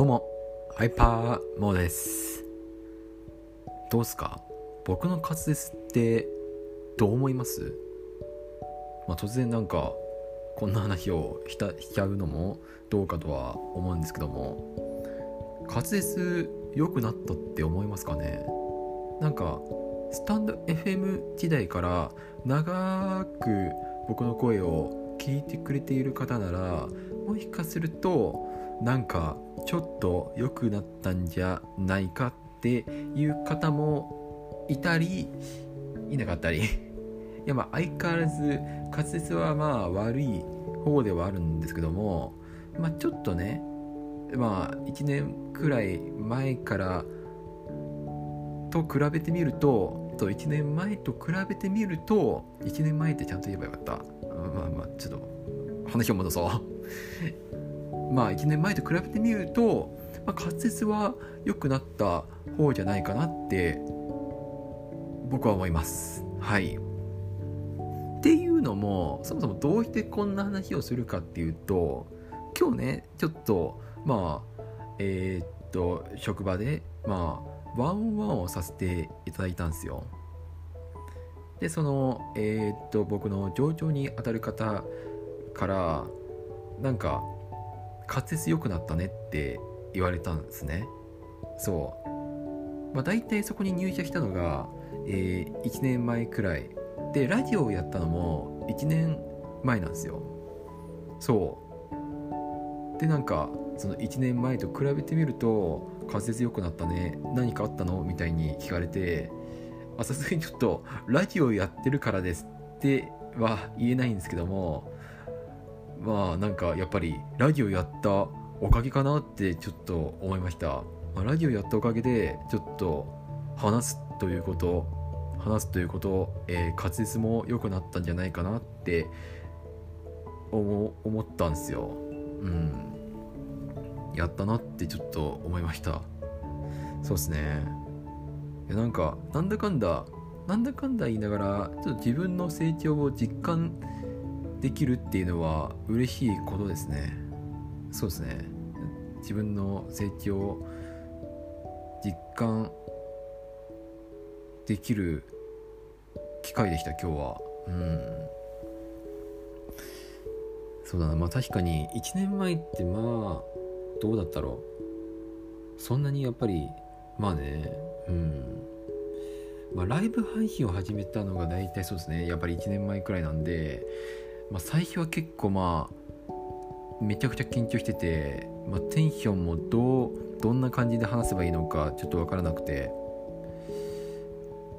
どうも、ハイパーモーです。どうすか？僕の滑舌ってどう思います？まあ突然なんかこんな話をひたしちゃうのもどうかとは思うんですけども滑舌良くなったって思いますかね？なんかスタンド FM 時代から長く僕の声を聞いてくれている方ならもしかするとなんかちょっと良くなったんじゃないかっていう方もいたりいなかったり。いやまあ相変わらず滑舌はまあ悪い方ではあるんですけどもまあちょっとねまあ1年くらい前からと比べてみるとと1年前と比べてみると1年前ってちゃんと言えばよかった。まあまあちょっと話を戻そう。まあ1年前と比べてみると、まあ、滑舌は良くなった方じゃないかなって僕は思います。はい。っていうのもそもそもどうしてこんな話をするかっていうと今日ねちょっとまあえー、っと職場でまあワンオンワンをさせていただいたんですよ。でそのえー、っと僕の上長に当たる方からなんか滑舌良くなったねって言われたんですね。そう。まあ大体そこに入社したのが、えー、1年前くらい。でラジオをやったのも1年前なんですよ。そう。でなんかその1年前と比べてみると滑舌良くなったね。何かあったの？みたいに聞かれてさすがにちょっとラジオやってるからですっては言えないんですけどもまあなんかやっぱりラジオやったおかげかなってちょっと思いました、まあ、ラジオやったおかげでちょっと話すということ話すということ、えー、滑舌も良くなったんじゃないかなって思思ったんですよ。うん。やったなってちょっと思いました。そうですね。いやなんかなんだかんだなんだかんだ言いながらちょっと自分の成長を実感できるっていうのは嬉しいことですね。そうですね。自分の成長を実感できる機会でした今日は。うん。そうだな。まあ確かに1年前ってまあどうだったろう。そんなにやっぱりまあね。うん。まあライブ配信を始めたのが大体そうですね。やっぱり1年前くらいなんでまあ、最初は結構まあめちゃくちゃ緊張してて、まあ、テンションもどうどんな感じで話せばいいのかちょっと分からなくて。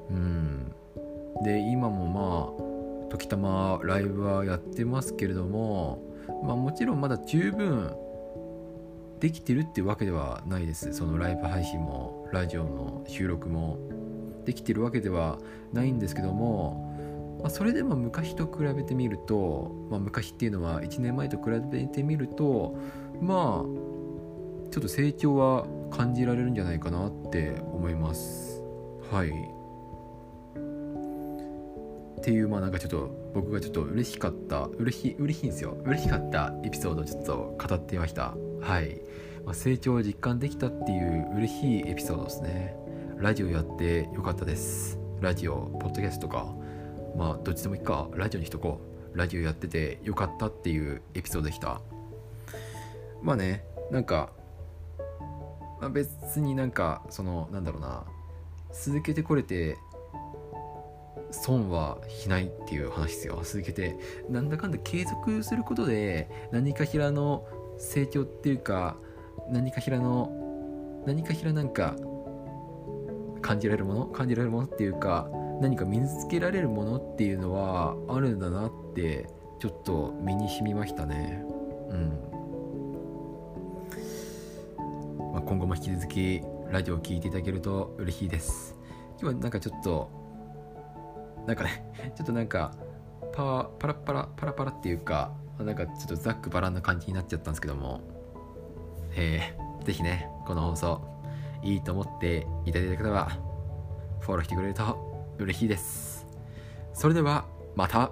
うん。で今もまあ時たまライブはやってますけれどもまあもちろんまだ十分できてるってわけではないです。そのライブ配信もラジオの収録もできてるわけではないんですけどもまあ、それでも昔と比べてみると、まあ、昔っていうのは1年前と比べてみるとまあちょっと成長は感じられるんじゃないかなって思います。はい。っていうまあなんかちょっと僕がちょっと嬉しかった嬉しい嬉しいんですよ。嬉しかったエピソードをちょっと語ってみました。はい、まあ、成長を実感できたっていう嬉しいエピソードですね。ラジオやってよかったです。ラジオポッドキャストとか。まあどっちでもいいか。ラジオにしとこう。ラジオやっててよかったっていうエピソードでした。まあねなんか、まあ、別になんかそのなんだろうな。続けてこれて損はしないっていう話ですよ。続けてなんだかんだ継続することで何かしらの成長っていうか何かしらの何かしらなんか感じられるもの？感じられるものっていうか何か身につけられるものっていうのはあるんだなってちょっと身に染みましたね。うん、まあ、今後も引き続きラジオを聴いていただけると嬉しいです。今日はなんかちょっとなんかね ちょっとなんかパワパラパラパラパラっていうかなんかちょっとざっくばらんな感じになっちゃったんですけども。えー、ぜひねこの放送いいと思っていただいた方はフォローしてくれると嬉しいです。それではまた。